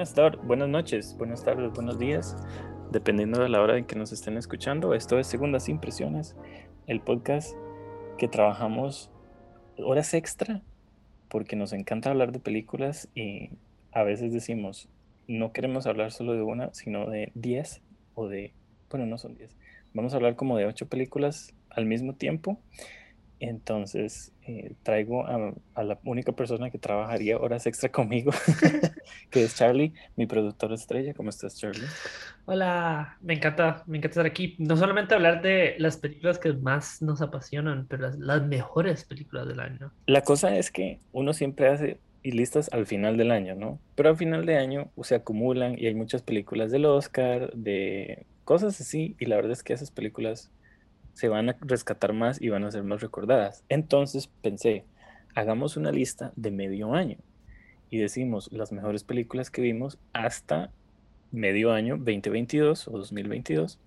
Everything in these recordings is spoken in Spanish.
Buenas tardes, buenas noches, buenas tardes, buenos días, dependiendo de la hora en que nos estén escuchando. Esto es Segundas Impresiones, el podcast que trabajamos horas extra porque nos encanta hablar de películas y a veces decimos, no queremos hablar solo de una, sino de 10 o de, bueno, no son 10, vamos a hablar como de 8 películas al mismo tiempo entonces eh, traigo a, la única persona que trabajaría horas extra conmigo, que es Charlie, mi productor estrella. ¿Cómo estás, Charlie? Hola, me encanta, me encanta estar aquí. No solamente hablar de las películas que más nos apasionan, pero las, mejores películas del año. La cosa es que uno siempre hace y listas al final del año, ¿no? Pero al final de año se acumulan y hay muchas películas del Oscar, de cosas así, y la verdad es que esas películas se van a rescatar más y van a ser más recordadas. Entonces pensé, hagamos una lista de medio año y decimos las mejores películas que vimos hasta medio año 2022 o 2022,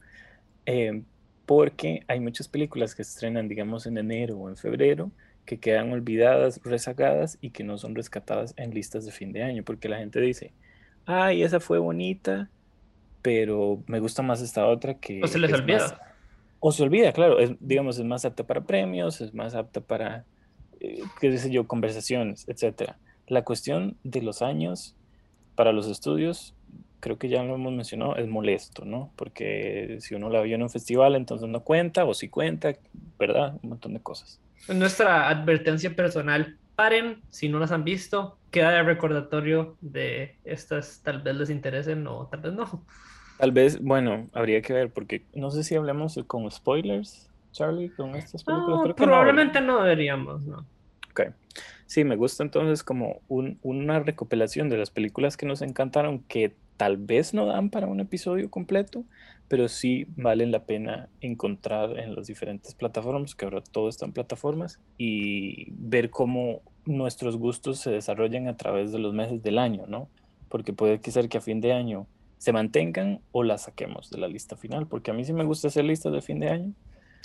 eh, porque hay muchas películas que se estrenan, digamos, en enero o en febrero, que quedan olvidadas, rezagadas y que no son rescatadas en listas de fin de año, porque la gente dice, ay, esa fue bonita, pero me gusta más esta otra que... O se les olvida. O se olvida, claro, digamos, es más apta para premios, es más apta para, eh, qué sé yo, conversaciones, etc. La cuestión de los años para los estudios, creo que ya lo hemos mencionado, es molesto, ¿no? Porque si uno la vio en un festival, entonces no cuenta, o si cuenta, ¿verdad? Un montón de cosas. Nuestra advertencia personal, paren, si no las han visto, queda de recordatorio de estas, tal vez les interesen o tal vez no. Tal vez, bueno, habría que ver, porque no sé si hablemos con spoilers, Charlie, con estas películas. probablemente no, deberíamos, ¿no? Ok. Sí, me gusta entonces como una recopilación de las películas que nos encantaron, que tal vez no dan para un episodio completo, pero sí valen la pena encontrar en las diferentes plataformas, que ahora todo está en plataformas, y ver cómo nuestros gustos se desarrollan a través de los meses del año, ¿no? Porque puede que ser que a fin de año se mantengan o las saquemos de la lista final, porque a mí sí me gusta hacer listas de fin de año.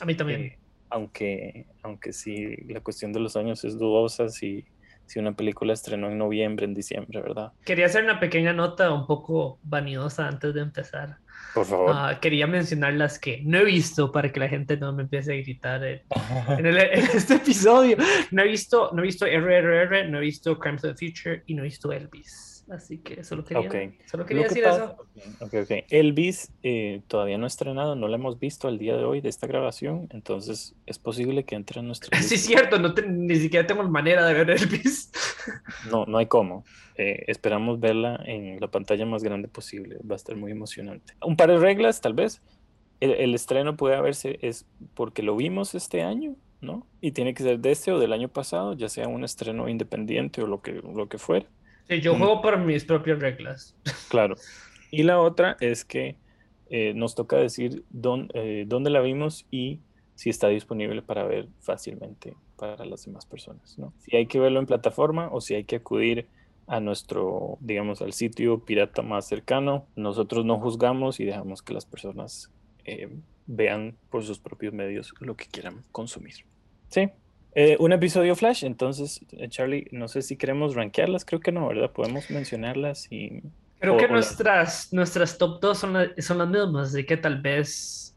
A mí también. Eh, aunque, aunque sí, la cuestión de los años es dudosa si, si una película estrenó en noviembre, en diciembre, ¿verdad? Quería hacer una pequeña nota un poco vanidosa antes de empezar. Por favor. Ah, quería mencionar las que no he visto para que la gente no me empiece a gritar en, este episodio. No he visto, no he visto RRR, no he visto Crimes of the Future y no he visto Elvis. Así que solo quería, solo quería decir eso. Okay, okay. Elvis eh, todavía no ha estrenado, no lo hemos visto al día de hoy de esta grabación, entonces es posible que entre en nuestro. Sí, es cierto, no ni siquiera tengo manera de ver Elvis. No, no hay cómo. Eh, esperamos verla en la pantalla más grande posible, va a estar muy emocionante. Un par de reglas, tal vez. El, el estreno puede haberse, es porque lo vimos este año, ¿no? Y tiene que ser de este o del año pasado, ya sea un estreno independiente o lo que, lo que fuera yo juego por mis propias reglas. Claro. Y la otra es que eh, nos toca decir dónde, eh, dónde la vimos y si está disponible para ver fácilmente para las demás personas, ¿no? Si hay que verlo en plataforma o si hay que acudir a nuestro, digamos, al sitio pirata más cercano. Nosotros no juzgamos y dejamos que las personas eh, vean por sus propios medios lo que quieran consumir. Sí, eh, un episodio Flash, entonces, eh, Charlie, no sé si queremos rankearlas, creo que no, ¿verdad? Podemos mencionarlas y... Creo que nuestras, nuestras top 2 son, son las mismas, así que tal vez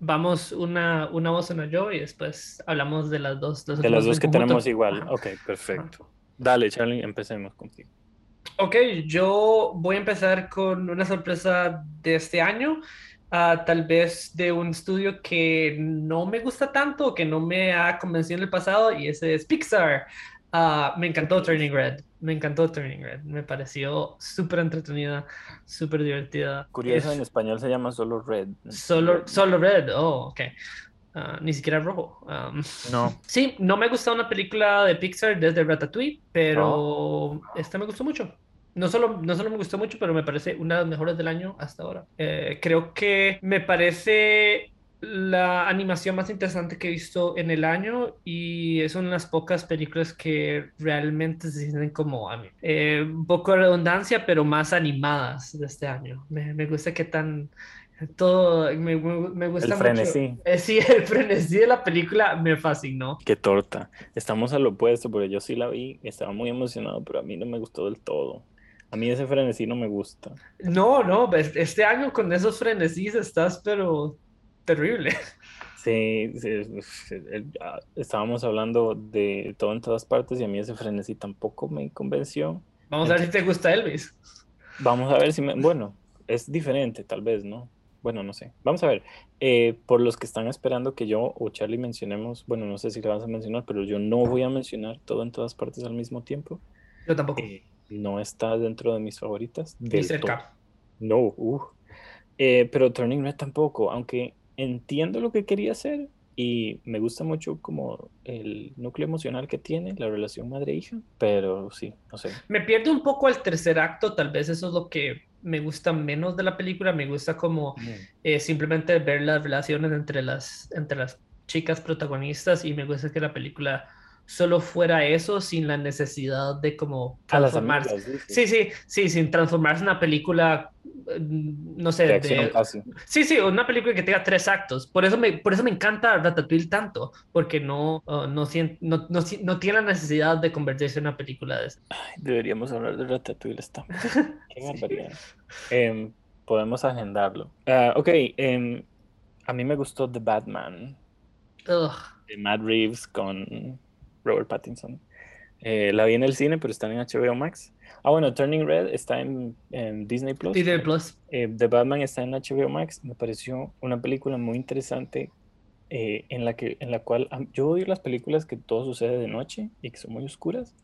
vamos una, una voz, una yo, y después hablamos de las dos. de las dos que tenemos igual. Ok, perfecto. Dale, Charlie, empecemos contigo. Ok, yo voy a empezar con una sorpresa de este año tal vez de un estudio que no me gusta tanto, que no me ha convencido en el pasado, y ese es Pixar. Ah, me encantó Turning Red, me encantó Turning Red, me pareció súper entretenida, súper divertida. Curioso, en español se llama solo Red. Solo, solo Red, oh, ok. Ah, ni siquiera rojo. no. Sí, no me gustó una película de Pixar desde Ratatouille, pero oh. esta me gustó mucho no solo, no solo me gustó mucho, pero me parece una de las mejores del año hasta ahora. Eh, creo que me parece la animación más interesante que he visto en el año y es una de las pocas películas que realmente se sienten como a mí. Eh, un poco de redundancia, pero más animadas de este año. Me, me gusta que tan todo me, me gusta el frenesí. Eh, sí, el frenesí de la película me fascinó. Qué torta. Estamos al opuesto, porque yo sí la vi, estaba muy emocionado, pero a mí no me gustó del todo. A mí ese frenesí no me gusta. No, no, este año con esos frenesís estás, pero terrible. Sí, ah, estábamos hablando de todo en todas partes y a mí ese frenesí tampoco me convenció. Vamos a ver si te gusta Elvis. Vamos a ver si me... Bueno, es diferente tal vez, ¿no? Bueno, no sé. Vamos a ver. Eh, por los que están esperando que yo o Charlie mencionemos, bueno, no sé si le vas a mencionar, pero yo no voy a mencionar todo en todas partes al mismo tiempo. Yo tampoco. Eh, no está dentro de mis favoritas. De cerca. No, uh. eh, pero Turning Red tampoco, aunque entiendo lo que quería hacer y me gusta mucho como el núcleo emocional que tiene, la relación madre-hija, pero sí, no sé. Me pierde un poco el tercer acto, tal vez eso es lo que me gusta menos de la película, me gusta como eh, simplemente ver las relaciones entre las, entre las chicas protagonistas y me gusta que la película solo fuera eso sin la necesidad de como transformarse. sí, sí, sí, sin transformarse en una película, mm, no sé, de, sí, sí, una película que tenga tres actos. Por eso me, por eso me encanta Ratatouille tanto, porque no, uh, no, no, no, tiene la necesidad de convertirse en una película de eso. deberíamos hablar de Ratatouille, está. Qué barbaridad. Em, podemos agendarlo. Ah, ok, em, a mí me gustó The Batman. De Matt Reeves con Robert Pattinson. Eh, la vi en el cine, pero está en HBO Max. Ah, bueno, Turning Red está en, Disney Plus. Disney Plus. Eh, The Batman está en HBO Max. Me pareció una película muy interesante eh, en, la que, en la cual yo odio las películas que todo sucede de noche y que son muy oscuras.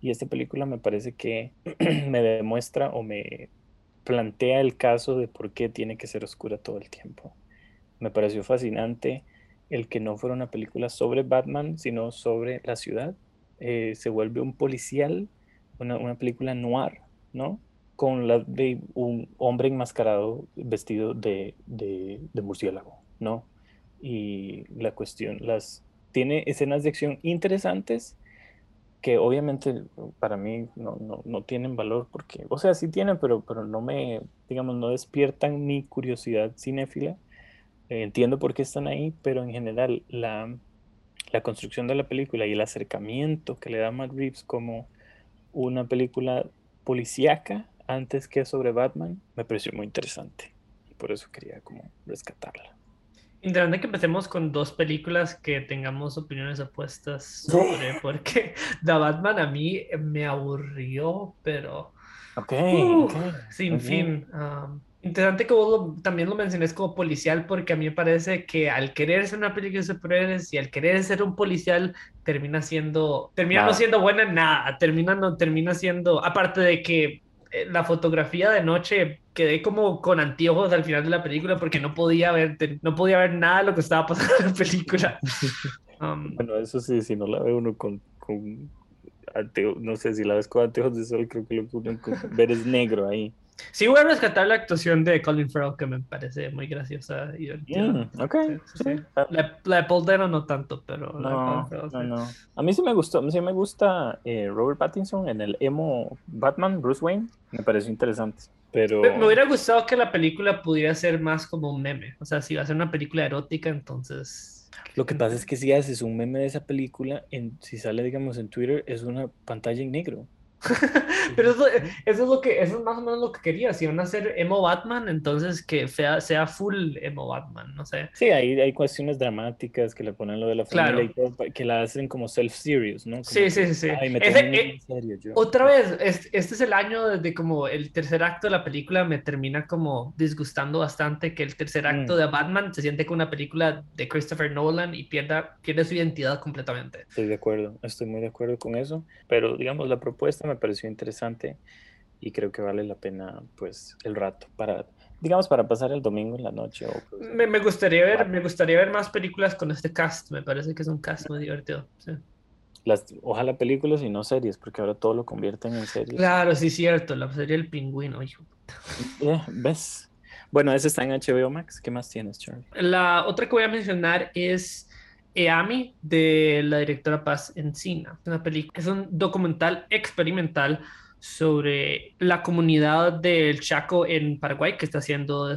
Y esta película me parece que me demuestra o me plantea el caso de por qué tiene que ser oscura todo el tiempo. Me pareció fascinante el que no fuera una película sobre Batman, sino sobre la ciudad. Eh, se vuelve un policial, una, película noir, ¿no? Con la de un hombre enmascarado vestido de, murciélago, ¿no? Y la cuestión, las tiene escenas de acción interesantes que obviamente para mí no, no, tienen valor porque, o sea, sí tienen, pero, pero no me, digamos, no despiertan mi curiosidad cinéfila entiendo por qué están ahí, pero en general la, construcción de la película y el acercamiento que le da Matt Reeves como una película policíaca antes que sobre Batman me pareció muy interesante. Y por eso quería como rescatarla. Interesante que empecemos con dos películas que tengamos opiniones opuestas sobre, porque The Batman a mí me aburrió, pero... Ok. Sin fin. Interesante que vos también lo menciones como policial, porque a mí me parece que al querer ser una película de superhéroes y al querer ser un policial, termina siendo, termina no siendo buena en nada, termina, no, termina siendo, aparte de que eh, la fotografía de noche quedé como con anteojos al final de la película porque no podía ver, no podía ver nada de lo que estaba pasando en la película. Um, bueno, eso sí, si no la ve uno con, con anteojos, no sé, si la ves con anteojos de sol, creo que lo que uno ver es negro ahí. Sí, voy a rescatar la actuación de Colin Farrell, que me parece muy graciosa y divertida. Mm, ok. La, de Paul Dano no tanto, pero no, no, no. A mí sí me gustó, a mí sí me gusta eh, Robert Pattinson en el emo Batman, Bruce Wayne, me pareció interesante. Pero... Me, hubiera gustado que la película pudiera ser más como un meme. O sea, si va a ser una película erótica, entonces... Lo que pasa es que si haces un meme de esa película, en, si sale, digamos, en Twitter, es una pantalla en negro. Pero eso, es lo que, eso es más o menos lo que quería. Si van a hacer emo Batman, entonces que sea, sea full emo Batman, no sé. Sí, hay, hay cuestiones dramáticas que le ponen lo de la familia y todo, que la hacen como self-serious, ¿no? sí, sí, sí. Eh, otra vez, este, es el año desde como el tercer acto de la película me termina como disgustando bastante que el tercer acto mm. de Batman se siente como una película de Christopher Nolan y pierda, pierde su identidad completamente. Estoy de acuerdo, estoy muy de acuerdo con eso, pero digamos, la propuesta me pareció interesante y creo que vale la pena pues el rato para digamos para pasar el domingo en la noche pues, me, me, gustaría ver me gustaría ver más películas con este cast me parece que es un cast muy divertido Las, ojalá películas y no series porque ahora todo lo convierten en series. Claro sí cierto la serie El Pingüino hijo eh, ves bueno ese está en HBO Max qué más tienes Charlie la otra que voy a mencionar es EAMI de la directora Paz Encina. Una película, es un documental experimental sobre la comunidad del Chaco en Paraguay que está siendo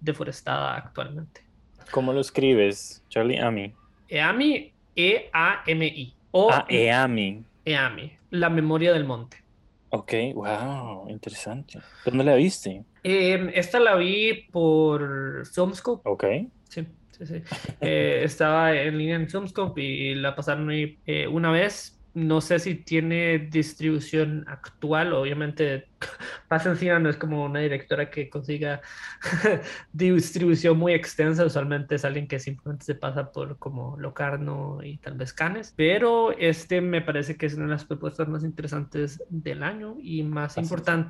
deforestada actualmente. ¿Cómo lo escribes, Charlie? EAMI. EAMI, E-A-M-I. O ah, EAMI. EAMI, la memoria del monte. Ok, wow, interesante. ¿Dónde la viste? Em, esta la vi por Filmscope. Ok. Sí, sí, sí. Eh, estaba en línea en Filmscope y la pasaron ahí eh, una vez. No sé si tiene distribución actual, obviamente pasa encima, no es como una directora que consiga distribución muy extensa, usualmente es alguien que simplemente se pasa por como Locarno y tal vez Canes, pero este me parece que es una de las propuestas más interesantes del año y más Así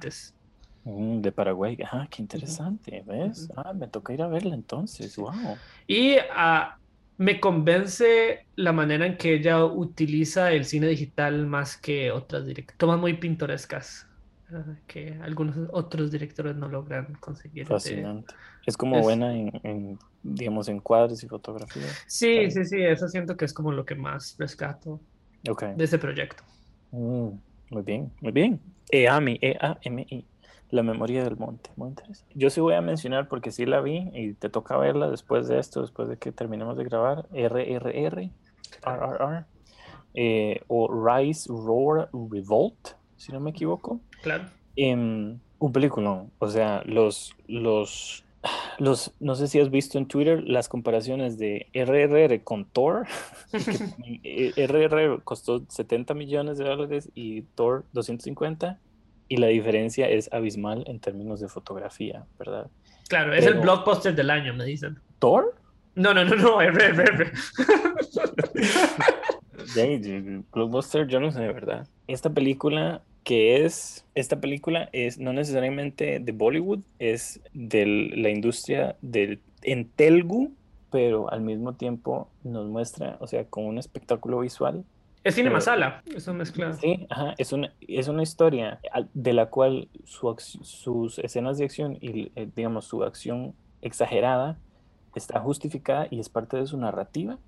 es. Mm, de Paraguay. Ah, qué interesante, ¿ves? Ah, me toca ir a verla entonces. Wow. Y ah, me convence la manera en que ella utiliza el cine digital más que otras directoras. Tomas muy pintorescas ah, que algunos otros directores no logran conseguir. Fascinante. Es como es- buena en, en, digamos, en cuadros y fotografía. Sí, Está sí, sí, eso siento que es como lo que más rescato Ok. de ese proyecto. Mm, muy bien, muy bien. EAMI, E-A-M-I. La memoria del monte. Muy interesante. Yo sí voy a mencionar porque sí la vi y te toca verla después de esto, después de que terminemos de grabar. RRR, RRR. eh, o Rise, Roar, Revolt, si no me equivoco. Claro. Em, un peliculón. O sea, los, los, los, no sé si has visto en Twitter las comparaciones de RRR con Thor. que, eh, RRR costó 70 millones de dólares y Thor 250. Y la diferencia es abismal en términos de fotografía, ¿verdad? Claro, es el blockbuster del año, me dicen. ¿Thor? No, no, no, no, R, R, R. Blockbuster, yo no sé, ¿verdad? Esta película que es, esta película es no necesariamente de Bollywood, es de la industria del, en Telugu, pero al mismo tiempo nos muestra, o sea, con un espectáculo visual. Es cine Pero- masala, eso mezcla. Sí, ajá, es una, es una historia de la cual su sus escenas de acción y, eh, digamos, su acción exagerada está justificada y es parte de su narrativa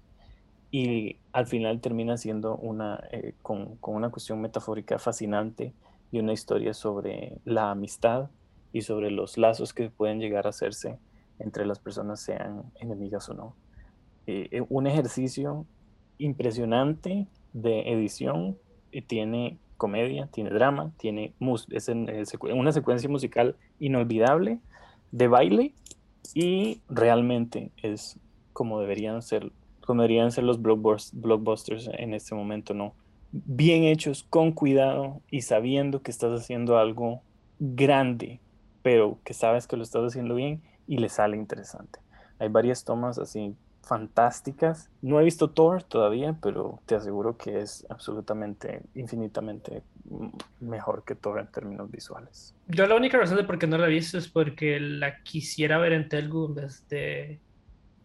y al final termina siendo una, eh, con, con una cuestión metafórica fascinante y una historia sobre la amistad y sobre los lazos que pueden llegar a hacerse entre las personas, sean enemigas o no. Eh, eh, un ejercicio impresionante de edición, y tiene comedia, tiene drama, tiene es eh, una secuencia musical inolvidable de baile y realmente es como deberían ser, como deberían ser los blockbus- blockbusters en este momento, ¿no? Bien hechos, con cuidado y sabiendo que estás haciendo algo grande, pero que sabes que lo estás haciendo bien y le sale interesante. Hay varias tomas así fantásticas. No he visto Thor todavía, pero te aseguro que es absolutamente, infinitamente mejor que Thor en términos visuales. Yo la única razón de por qué no la he visto es porque la quisiera ver en Telugu en vez de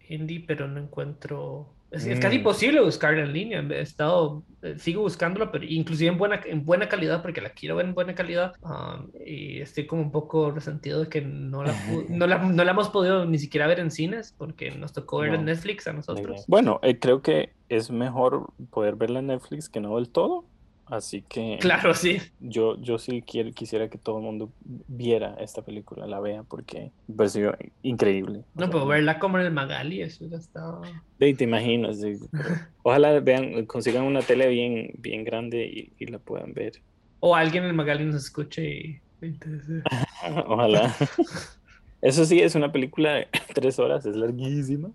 hindi, pero no encuentro... Es, es casi Mm. imposible buscarla en línea. He estado, eh, sigo buscándola, pero inclusive en buena, en buena calidad, porque la quiero ver en buena calidad. um, y estoy como un poco resentido de que no la, no la, no la hemos podido ni siquiera ver en cines, porque nos tocó ver en No. Netflix a nosotros. Bueno, eh, creo que es mejor poder verla en Netflix que no del todo. Así que Claro, sí. yo, yo sí quiero, quisiera que todo el mundo viera esta película, la vea, porque me pareció increíble. O No sea, puedo verla como en el Magali, eso ya está... Sí, te imagino. sí, pero ojalá vean, consigan una tele bien, bien grande y, y la puedan ver. O alguien en el Magali nos escuche y... Ojalá. Eso sí, es una película de tres horas, es larguísima,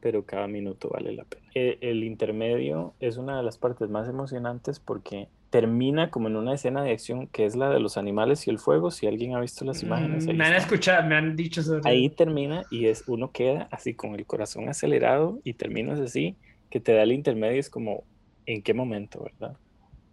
pero cada minuto vale la pena. E- El, intermedio es una de las partes más emocionantes porque termina como en una escena de acción que es la de los animales y el fuego. Si alguien ha visto las imágenes, ahí me han escuchado, me han dicho sobre... Ahí termina y es uno queda así con el corazón acelerado y terminas así, que te da el intermedio, es como, ¿en qué momento, verdad?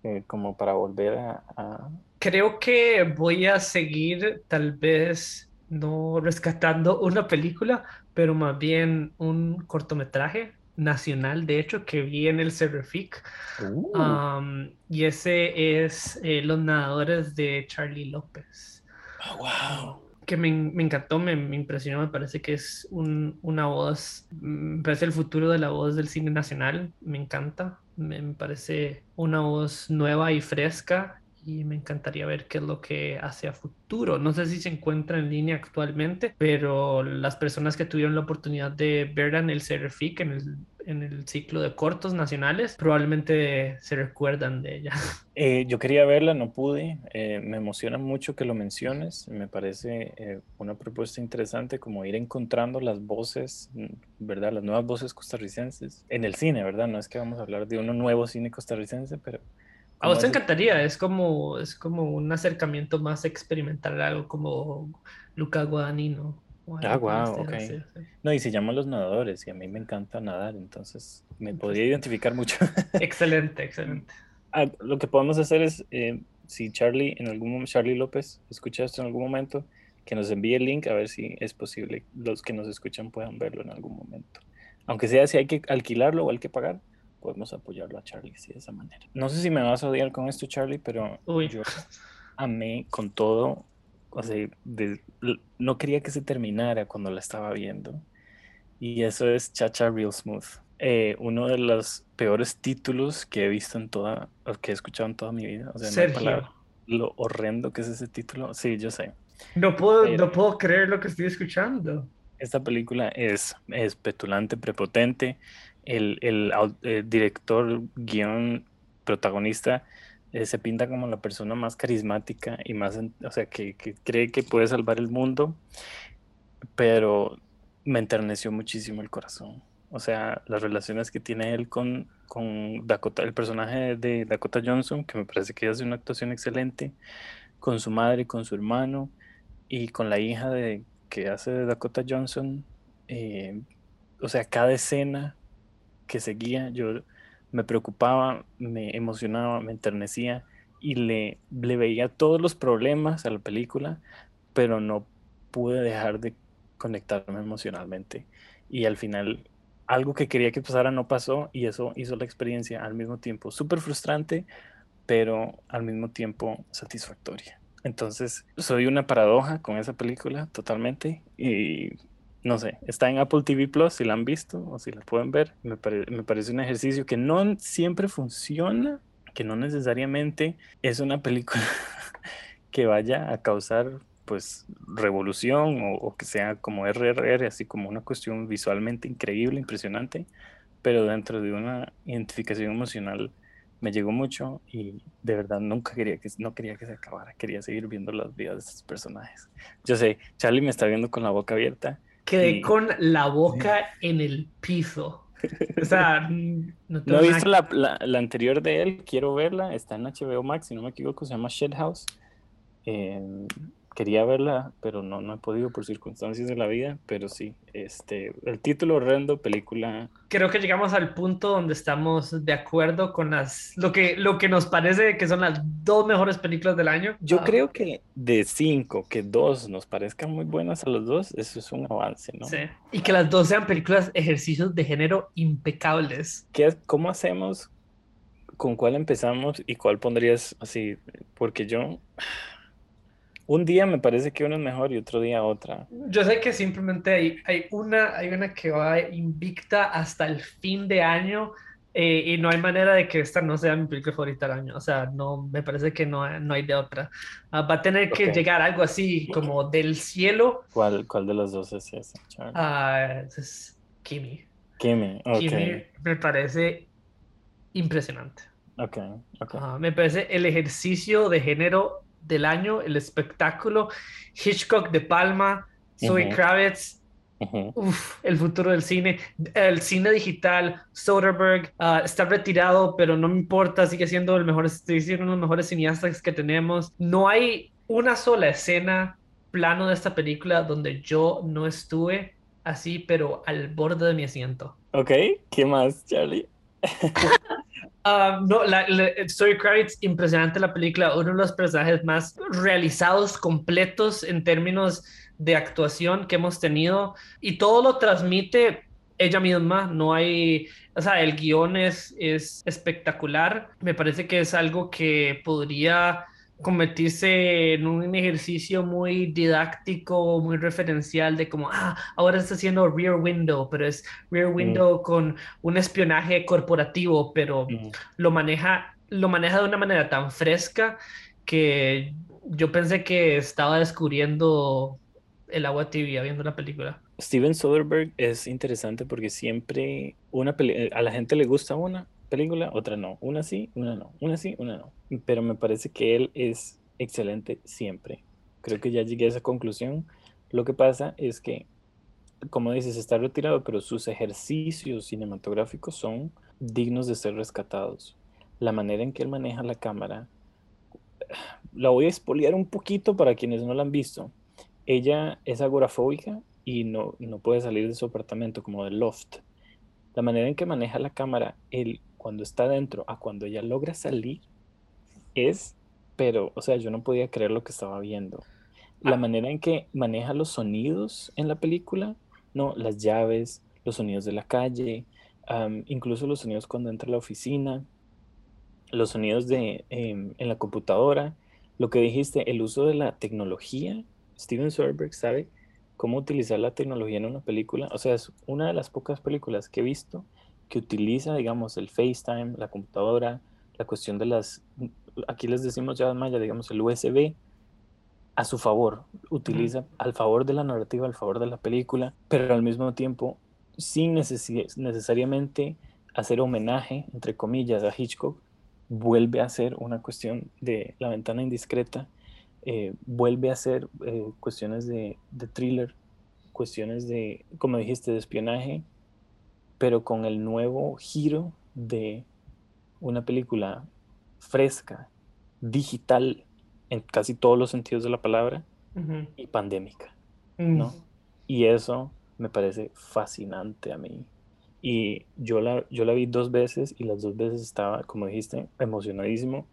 Eh, como para volver a, a- Creo que voy a seguir tal vez no rescatando una película, pero más bien un cortometraje nacional, de hecho, que vi en el Cerrefic. Uh, Um, y ese es eh, Los Nadadores de Charlie López. oh, wow. que me, me encantó, me, me impresionó, me parece que es un- una voz, me parece el futuro de la voz del cine nacional, me encanta, me, me parece una voz nueva y fresca y me encantaría ver qué es lo que hace a futuro. No sé si se encuentra en línea actualmente, pero las personas que tuvieron la oportunidad de verla en el CRFIC, en el en el ciclo de cortos nacionales, probablemente se recuerdan de ella. Eh, yo quería verla, no pude. Eh, me emociona mucho que lo menciones. Me parece eh, una propuesta interesante como ir encontrando las voces, ¿verdad? Las nuevas voces costarricenses en el cine, ¿verdad? No es que vamos a hablar de un nuevo cine costarricense, pero... A vos te encantaría, es como, es como un acercamiento más experimental, algo como Luca Guadagnino. Ah, wow, ok. No, y se llaman Los Nadadores y a mí me encanta nadar, entonces me podría identificar mucho. excelente, excelente. Ah, lo que podemos hacer es, eh, si Charlie, en algún momento, Charlie López, escucha esto en algún momento, que nos envíe el link a ver si es posible los que nos escuchan puedan verlo en algún momento. Aunque sea si hay que alquilarlo o hay que pagar, podemos apoyarlo a Charlie sí, de esa manera. No sé si me vas a odiar con esto, Charlie, pero yo amé con todo o sea, no quería que se terminara cuando la estaba viendo. Y eso es Chacha Real Smooth. Eh, uno de los peores títulos que he visto en toda, que he escuchado en toda mi vida. O sea, Sergio. lo horrendo que es ese título. Sí, yo sé. No puedo, no puedo creer lo que estoy escuchando. Esta película es, es petulante, prepotente. El, el, el director, guion, protagonista eh, se pinta como la persona más carismática y más, o sea, que, cree que puede salvar el mundo, pero me enterneció muchísimo el corazón. O sea, las relaciones que tiene él con, con Dakota, el personaje de Dakota Johnson, que me parece que hace una actuación excelente, con su madre, con su hermano y con la hija de, que hace Dakota Johnson. Eh, o sea, cada escena que seguía, yo me preocupaba, me emocionaba, me enternecía y le, le veía todos los problemas a la película, pero no pude dejar de conectarme emocionalmente. Y al final, algo que quería que pasara no pasó y eso hizo la experiencia al mismo tiempo súper frustrante, pero al mismo tiempo satisfactoria. Entonces, soy una paradoja con esa película totalmente y no sé, está en Apple TV Plus, si la han visto o si la pueden ver. Me, parece un ejercicio que no siempre funciona, que no necesariamente es una película que vaya a causar pues revolución o, que sea como RRR, así como una cuestión visualmente increíble, impresionante, pero dentro de una identificación emocional me llegó mucho y de verdad nunca quería que no quería que se acabara, quería seguir viendo las vidas de estos personajes. Yo sé, Charlie me está viendo con la boca abierta quedé con la boca en el piso. O sea, no, he visto la, la, anterior de él, quiero verla, está en HBO Max, si no me equivoco, se llama Shed House. Eh, quería verla, pero no, no he podido por circunstancias de la vida, pero sí, este, el título horrendo, película. Creo que llegamos al punto donde estamos de acuerdo con las, lo que, lo que nos parece que son las dos mejores películas del año. Yo ah. creo que de cinco, que dos nos parezcan muy buenas a los dos, eso es un avance, ¿no? Sí, y que las dos sean películas, ejercicios de género impecables. ¿Qué, ¿Cómo hacemos? ¿Con cuál empezamos y cuál pondrías así? Porque yo un día me parece que uno es mejor y otro día otra. Yo sé que simplemente hay, hay, una, hay una que va invicta hasta el fin de año eh, y no hay manera de que esta no sea mi película favorita del año. O sea, no, me parece que no, no hay de otra. Ah, va a tener que llegar algo así como del cielo. ¿Cuál, cuál de los dos es ese? Ah, es Kimi. Kimi, ok. Kimi me parece impresionante. Ok, ok. me parece el ejercicio de género del año, el espectáculo, Hitchcock de Palma, Zoe Kravitz, el futuro del cine, el cine digital, Soderbergh ah, está retirado, pero no me importa, sigue siendo el mejor, estoy siendo uno de los mejores cineastas que tenemos. No hay una sola escena, plano de esta película donde yo no estuve así, pero al borde de mi asiento. Ok, ¿qué más, Charlie? Ah, no, la, Story Kravitz, impresionante la película, uno de los personajes más realizados, completos en términos de actuación que hemos tenido y todo lo transmite ella misma, no hay, o sea, el guion es, es espectacular, me parece que es algo que podría convertirse en un ejercicio muy didáctico, muy referencial de como, ah, ahora está haciendo Rear Window, pero es Rear mm. Window con un espionaje corporativo, pero mm. lo, maneja, lo maneja de una manera tan fresca que yo pensé que estaba descubriendo el agua tibia viendo la película. Steven Soderbergh es interesante porque siempre una peli- a la gente le gusta una película, otra no. Una sí, una no. Una sí, una no. Pero me parece que él es excelente siempre. Creo que ya llegué a esa conclusión. Lo que pasa es que, como dices, está retirado, pero sus ejercicios cinematográficos son dignos de ser rescatados. La manera en que él maneja la cámara, la voy a expoliar un poquito para quienes no la han visto. Ella es agorafóbica y no, no puede salir de su apartamento como del loft. La manera en que maneja la cámara, él cuando está dentro a cuando ella logra salir, es, pero, o sea, yo no podía creer lo que estaba viendo. La Ah, manera en que maneja los sonidos en la película, no, las llaves, los sonidos de la calle, incluso los sonidos cuando entra a la oficina, los sonidos de, em, en la computadora, lo que dijiste, el uso de la tecnología. Steven Soderbergh sabe cómo utilizar la tecnología en una película. O sea, es una de las pocas películas que he visto que utiliza, digamos, el FaceTime, la computadora, la cuestión de las, aquí les decimos ya Maya, digamos, el USB a su favor, utiliza al favor de la narrativa, al favor de la película, pero al mismo tiempo sin necesi- necesariamente hacer homenaje, entre comillas, a Hitchcock, vuelve a ser una cuestión de la ventana indiscreta, eh, vuelve a ser eh, cuestiones de, de thriller, cuestiones de, como dijiste, de espionaje, pero con el nuevo giro de una película fresca, digital, en casi todos los sentidos de la palabra, y pandémica, Mm. ¿no? Y eso me parece fascinante a mí. Y yo la, yo la vi dos veces y las dos veces estaba, como dijiste, emocionadísimo.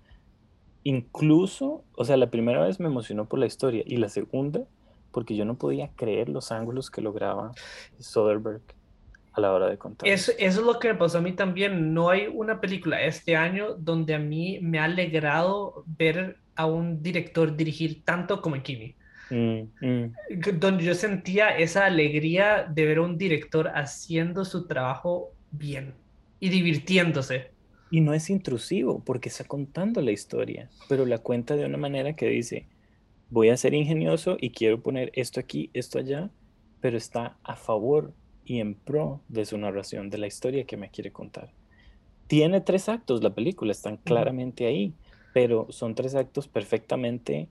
Incluso, o sea, la primera vez me emocionó por la historia y la segunda porque yo no podía creer los ángulos que lograba Soderbergh a la hora de contar Eso, eso es lo que me pasó a mí también. No hay una película este año donde a mí me ha alegrado ver a un director dirigir tanto como en Kimi. Mm, mm. Donde yo sentía esa alegría de ver a un director haciendo su trabajo bien y divirtiéndose. Y no es intrusivo porque está contando la historia, pero la cuenta de una manera que dice, voy a ser ingenioso y quiero poner esto aquí, esto allá, pero está a favor y en pro de su narración, de la historia que me quiere contar. Tiene tres actos la película, están claramente ahí, pero son tres actos perfectamente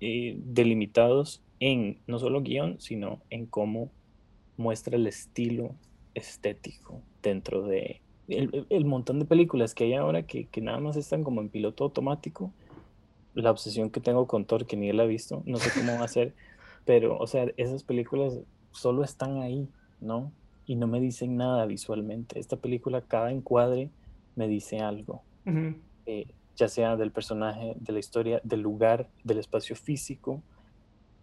eh, delimitados en no solo guion, sino en cómo muestra el estilo estético dentro de el, el montón de películas que hay ahora que, que nada más están como en piloto automático. La obsesión que tengo con Thor, que ni él ha visto, no sé cómo va a ser, pero, o sea, esas películas solo están ahí, ¿no? Y no me dicen nada visualmente. Esta película, cada encuadre me dice algo, eh, ya sea del personaje, de la historia, del lugar, del espacio físico,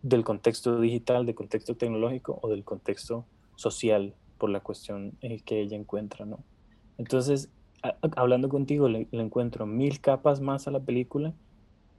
del contexto digital, del contexto tecnológico o del contexto social por la cuestión eh, que ella encuentra, ¿no? Entonces, a- hablando contigo, le, le encuentro mil capas más a la película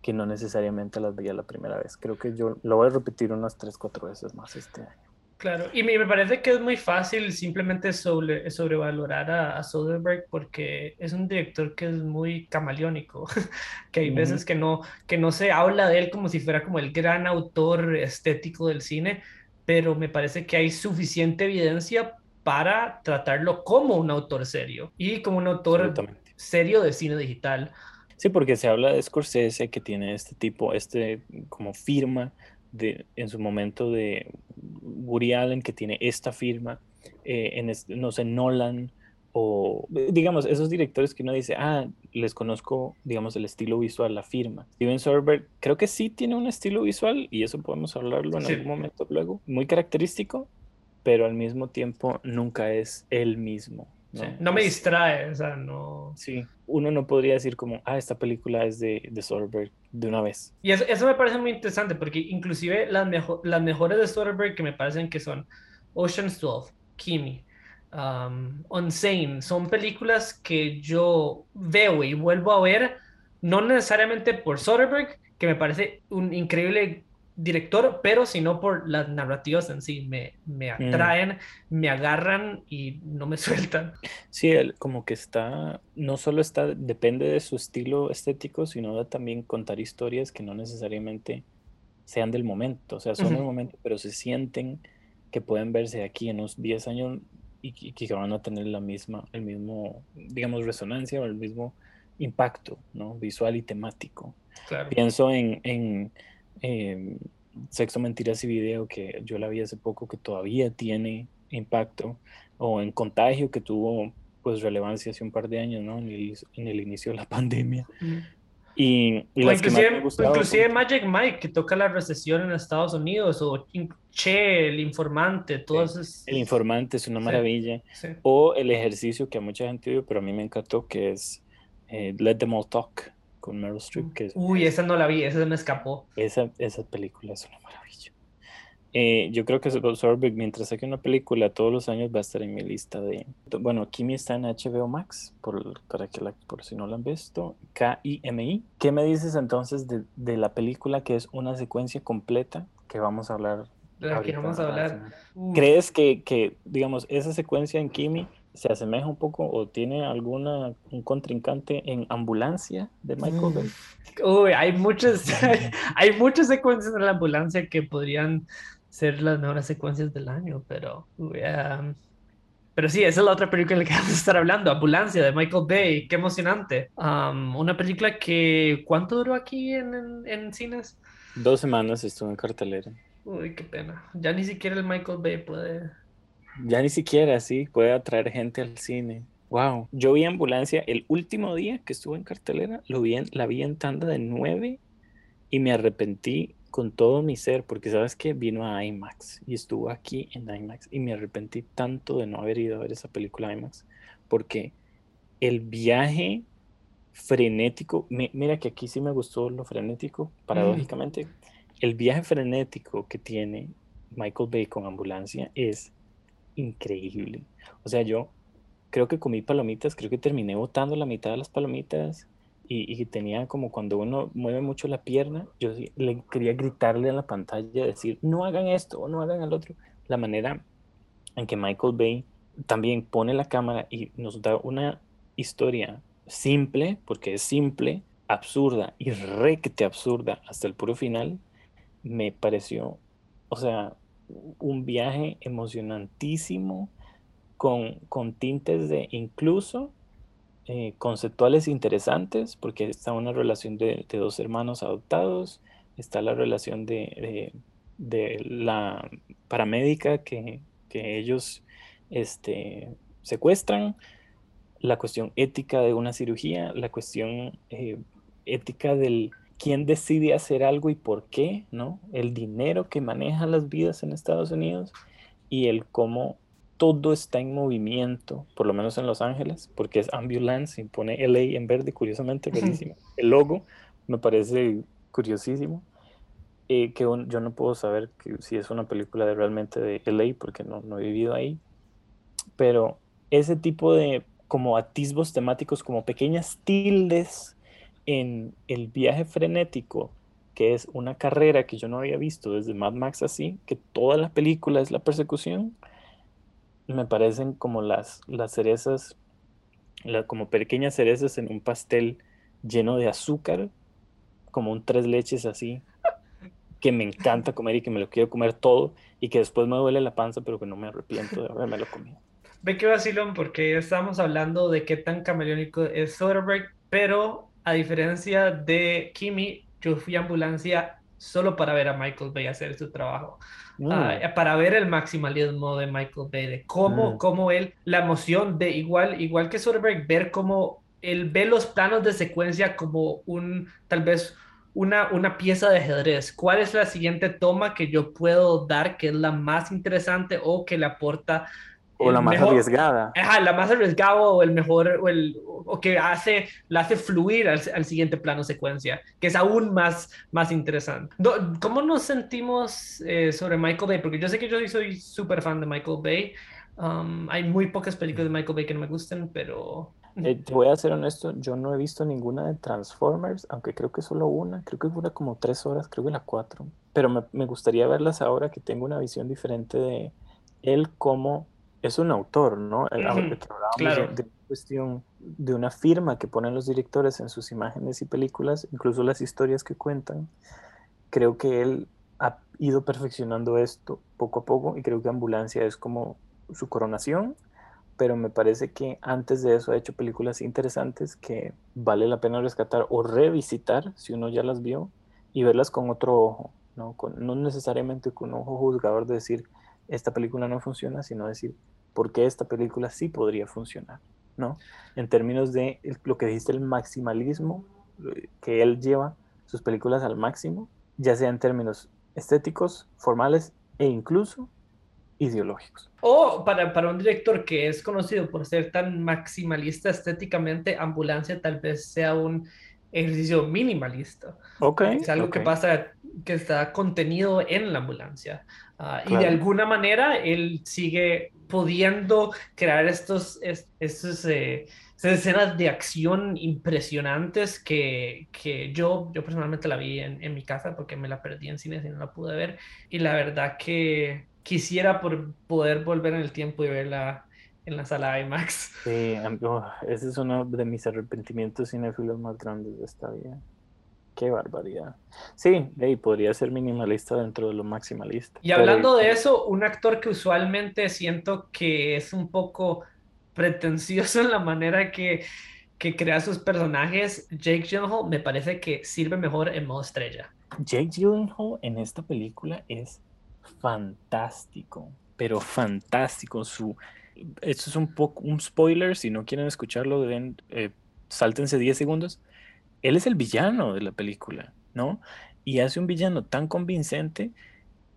que no necesariamente las veía la primera vez. Creo que yo lo voy a repetir unas tres, cuatro veces más este año. Claro, y me, parece que es muy fácil simplemente sobre, sobrevalorar a, a Soderbergh porque es un director que es muy camaleónico, que hay veces que no, que no se habla de él como si fuera como el gran autor estético del cine, pero me parece que hay suficiente evidencia para tratarlo como un autor serio y como un autor serio de cine digital. Sí, porque se habla de Scorsese que tiene este tipo, este como firma de, en su momento de Woody Allen que tiene esta firma, eh, en este- no sé, Nolan o eh, digamos esos directores que uno dice, ah, les conozco, digamos, el estilo visual, la firma. Steven Soderbergh creo que sí tiene un estilo visual y eso podemos hablarlo en algún Sí, momento luego, muy característico, pero al mismo tiempo nunca es él mismo, sí, ¿no? me Es, distrae, o sea, no... Sí, uno no podría decir como, ah, esta película es de, de Soderbergh de una vez. Y eso, eso me parece muy interesante porque inclusive las, mejo las mejores de Soderbergh que me parecen que son Ocean's 12, Kimi, um, Unsane, son películas que yo veo y vuelvo a ver, no necesariamente por Soderbergh, que me parece un increíble director, pero sino por las narrativas en sí, me, me Mm, atraen, me agarran y no me sueltan. Sí, él como que está, no solo está, depende de su estilo estético, sino de también contar historias que no necesariamente sean del momento, o sea, son del Ujú. momento, pero se sienten, que pueden verse aquí en unos 10 años y, que van a tener la misma, el mismo, digamos, resonancia o el mismo impacto, ¿no? Visual y temático. Pienso en, en em, Sexo, Mentiras y Video, que yo la vi hace poco, que todavía tiene impacto, o en Contagio, que tuvo pues relevancia hace un par de años, ¿no? En el, inicio de la pandemia. Y, inclusive, Magic Mike, que toca la recesión en Estados Unidos, o Che, el informante, todos El informante es una maravilla. O el ejercicio que a mucha gente vio, pero a mí me encantó, que es eh, Let Them All Talk con Meryl Streep. Que Uy, esa no la vi, esa me escapó. Esa, esa película es una maravilla. Eh, yo creo que Sorbeck, mientras saque una película todos los años, va a estar en mi lista de. Bueno, Kimi está en HBO Max, por, para que la, por si no la han visto. K-I-M-I. ¿Qué me dices entonces de, de, la película que es una secuencia completa que vamos a hablar? De la que vamos a hablar. ¿Crees que, que, digamos, esa secuencia en Kimi se asemeja un poco o tiene alguna un contrincante en Ambulancia de Michael Bay? Uy, hay muchas, hay muchas secuencias en la ambulancia que podrían ser las mejores secuencias del año, pero... pero sí, esa es la otra película en la que vamos a estar hablando, Ambulancia, de Michael Bay, qué emocionante. una película que, ¿cuánto duró aquí en, en, cines? Dos semanas estuvo en cartelera. Uy, qué pena. Ya ni siquiera el Michael Bay puede... Ya ni siquiera, sí, puede atraer gente al cine. Wow. Yo vi Ambulancia el último día que estuvo en cartelera, lo vi en, la vi en tanda de nueve y me arrepentí con todo mi ser, porque sabes que vino a IMAX y estuvo aquí en IMAX y me arrepentí tanto de no haber ido a ver esa película IMAX, porque el viaje frenético, mira que aquí sí me gustó lo frenético, mm. paradójicamente, el viaje frenético que tiene Michael Bay con ambulancia es increíble. O sea, yo creo que comí palomitas, creo que terminé botando la mitad de las palomitas y, tenía como cuando uno mueve mucho la pierna, yo le quería gritarle a la pantalla, decir, no hagan esto o no hagan el otro. La manera en que Michael Bay también pone la cámara y nos da una historia simple, porque es simple, absurda y te absurda hasta el puro final, me pareció, o sea, un viaje emocionantísimo con, con tintes de incluso eh, conceptuales interesantes, porque está una relación de, dos hermanos adoptados, está la relación de, la paramédica que, ellos este, secuestran, la cuestión ética de una cirugía, la cuestión eh, ética del quién decide hacer algo y por qué, ¿no? El dinero que maneja las vidas en Estados Unidos y el cómo todo está en movimiento, por lo menos en Los Ángeles, porque es ambulance y pone LA en verde, curiosamente, bellísimo. El logo me parece curiosísimo. Eh, que yo no puedo saber que, si es una película de realmente de LA porque no, no he vivido ahí, pero ese tipo de como atisbos temáticos, como pequeñas tildes en el viaje frenético, que es una carrera que yo no había visto desde Mad Max así, que toda la película es la persecución, me parecen como las, las cerezas, como pequeñas cerezas en un pastel lleno de azúcar, como un tres leches así, que me encanta comer y que me lo quiero comer todo y que después me duele la panza, pero que no me arrepiento de haberme lo comido. Ve que vacilón, porque estamos hablando de qué tan camaleónico es Soderbergh, pero a diferencia de Kimi, yo fui a ambulancia solo para ver a Michael Bay hacer su trabajo. Ah, mm. para ver el maximalismo de Michael Bay, de cómo, mm. cómo él, la emoción de igual, igual que Soderbergh, ver cómo él ve los planos de secuencia como un, tal vez, una, una pieza de ajedrez. ¿Cuál es la siguiente toma que yo puedo dar que es la más interesante o que le aporta o la más arriesgada. Ajá, la más arriesgada o el mejor, o, el, o que hace, la hace fluir al, al, siguiente plano secuencia, que es aún más, más interesante. ¿Cómo nos sentimos eh, sobre Michael Bay? Porque yo sé que yo soy súper fan de Michael Bay. Um, hay muy pocas películas de Michael Bay que no me gusten, pero... Eh, te voy a ser honesto, yo no he visto ninguna de Transformers, aunque creo que solo una, creo que dura como tres horas, creo que la cuatro, pero me, me gustaría verlas ahora que tengo una visión diferente de él como es un autor, ¿no? claro. de, cuestión de una firma que ponen los directores en sus imágenes y películas, incluso las historias que cuentan. Creo que él ha ido perfeccionando esto poco a poco y creo que Ambulancia es como su coronación, pero me parece que antes de eso ha hecho películas interesantes que vale la pena rescatar o revisitar si uno ya las vio y verlas con otro ojo, no, no necesariamente con un ojo juzgador de decir esta película no funciona, sino decir por qué esta película sí podría funcionar, ¿no? En términos de lo que dijiste, el maximalismo, eh, que él lleva sus películas al máximo, ya sea en términos estéticos, formales e incluso ideológicos. O para, para, un director que es conocido por ser tan maximalista estéticamente, Ambulancia tal vez sea un ejercicio minimalista. Okay, es algo que pasa que está contenido en la ambulancia. Ah, y de alguna manera él sigue pudiendo crear estos, estos eh, escenas de acción impresionantes que, que, yo, yo personalmente la vi en, en, mi casa porque me la perdí en cines y no la pude ver. Y la verdad que quisiera por poder volver en el tiempo y verla en la sala IMAX. Sí, oh, ese es uno de mis arrepentimientos cinéfilos más grandes de esta vida. Qué barbaridad. Sí, hey, podría ser minimalista dentro de lo maximalista. Y hablando de eso, un actor que usualmente siento que es un poco pretencioso en la manera que, que crea sus personajes, Jake Gyllenhaal me parece que sirve mejor en modo estrella. Jake Gyllenhaal en esta película es fantástico, pero fantástico. Su, esto es un poco un spoiler, si no quieren escucharlo, deben, eh, sáltense 10 segundos. Él es el villano de la película, ¿no? Y hace un villano tan convincente,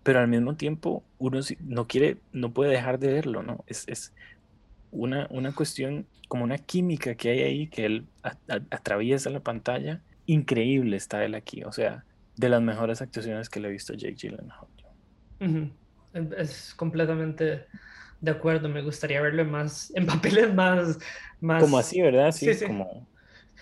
pero al mismo tiempo uno no quiere, no puede dejar de verlo, ¿no? Es, es una, una cuestión, como una química que hay ahí, que él atraviesa la pantalla. Increíble está él aquí, o sea, de las mejores actuaciones que le he visto a Jake Gyllenhaal. Es completamente de acuerdo, me gustaría verlo más, en papeles más... más... Como así, ¿verdad? Sí, sí. Como...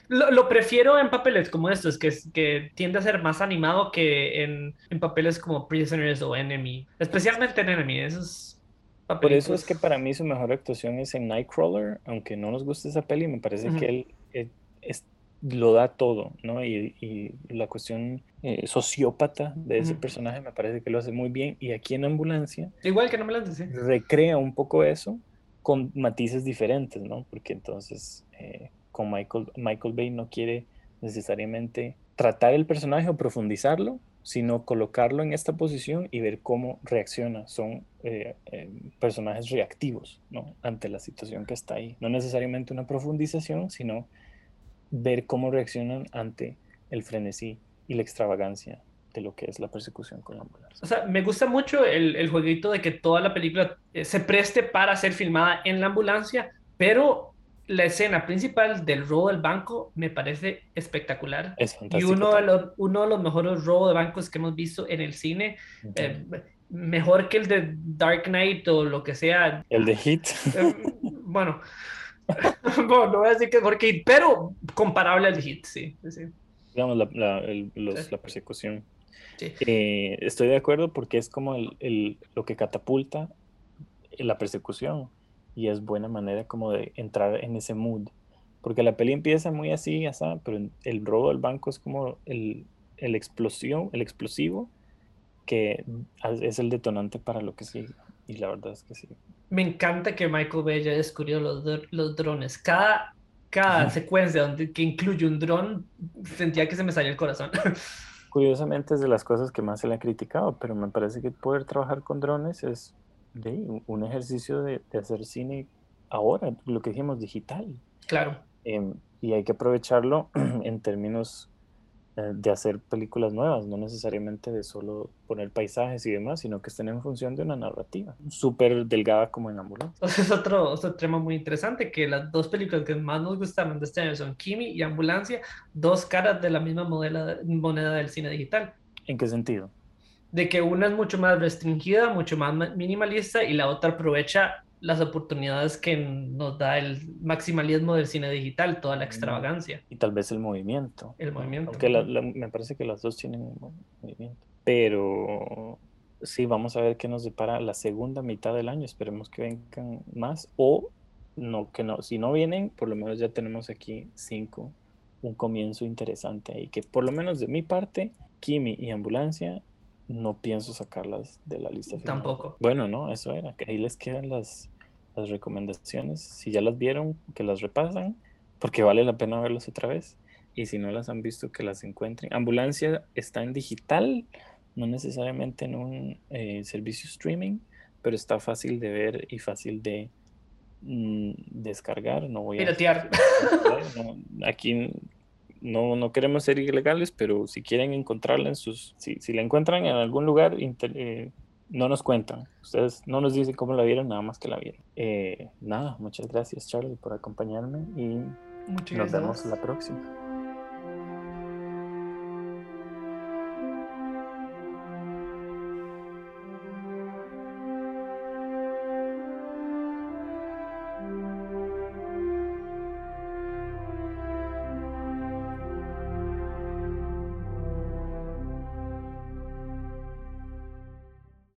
Lo, prefiero en papeles como estos, que, que tiende a ser más animado que en, en papeles como Prisoners o Enemy, especialmente en Enemy, esos Por eso es que para mí su mejor actuación es en Nightcrawler, aunque no nos guste esa peli, me parece que él eh, es, lo da todo, ¿no? Y, y la cuestión eh, sociópata de ese personaje me parece que lo hace muy bien. Y aquí en Ambulancia. Igual que en Ambulancia, sí. Recrea un poco eso con matices diferentes, ¿no? Porque entonces eh, con Michael, Michael Bay no quiere necesariamente tratar el personaje o profundizarlo, sino colocarlo en esta posición y ver cómo reacciona. Son eh, personajes reactivos ¿no? ante la situación que está ahí. No necesariamente una profundización, sino ver cómo reaccionan ante el frenesí y la extravagancia de lo que es la persecución con la ambulancia. O sea, me gusta mucho el, el jueguito de que toda la película eh, se preste para ser filmada en la ambulancia, pero la escena principal del robo del banco me parece espectacular. Es fantástico. Y uno de, los, uno de los mejores robos de bancos que hemos visto en el cine. Eh, mejor que el de Dark Knight o lo que sea. El de Hit. Eh, bueno, bueno, no voy a decir que porque, pero comparable al hit, sí. sí. Digamos, la, la, la persecución. Eh, estoy de acuerdo porque es como el, el, lo que catapulta la persecución y es buena manera como de entrar en ese mood. Porque la peli empieza muy así, así pero el robo del banco es como el, el explosión, el explosivo que es el detonante para lo que sigue. Y la verdad es que sí. Me encanta que Michael Bay haya descubierto los, los drones. Cada, cada secuencia donde, que incluye un dron, sentía que se me salía el corazón. Curiosamente es de las cosas que más se le ha criticado, pero me parece que poder trabajar con drones es de, un ejercicio de, de, hacer cine ahora, lo que dijimos, digital. Claro. Eh, y hay que aprovecharlo en términos de hacer películas nuevas, no necesariamente de solo poner paisajes y demás, sino que estén en función de una narrativa súper delgada como en Ambulancia. Es otro, otro tema muy interesante, que las dos películas que más nos gustaron de este año son Kimi y Ambulancia, dos caras de la misma moneda, moneda del cine digital. ¿En qué sentido? De que una es mucho más restringida, mucho más minimalista y la otra aprovecha las oportunidades que nos da el maximalismo del cine digital, toda la extravagancia. Y tal vez el movimiento. El movimiento. Aunque la, la, me parece que las dos tienen movimiento. Pero sí, vamos a ver qué nos depara la segunda mitad del año. Esperemos que vengan más. O no, que no. Si no vienen, por lo menos ya tenemos aquí cinco. Un comienzo interesante ahí. Que por lo menos de mi parte, Kimi y Ambulancia no pienso sacarlas de la lista. Tampoco. Bueno, no, eso era, ahí les quedan las, las recomendaciones. Si ya las vieron, que las repasan, porque vale la pena verlas otra vez. Y si no las han visto, que las encuentren. Ambulancia está en digital, no necesariamente en un eh, servicio streaming, pero está fácil de ver y fácil de mm, descargar. No voy a. Piratear. aquí no, no queremos ser ilegales, pero si quieren encontrarla en sus. Si, si la encuentran en algún lugar, eh, no nos cuentan. Ustedes no nos dicen cómo la vieron, nada más que la vieron. Eh, nada, muchas gracias, Charlie, por acompañarme y nos vemos la próxima.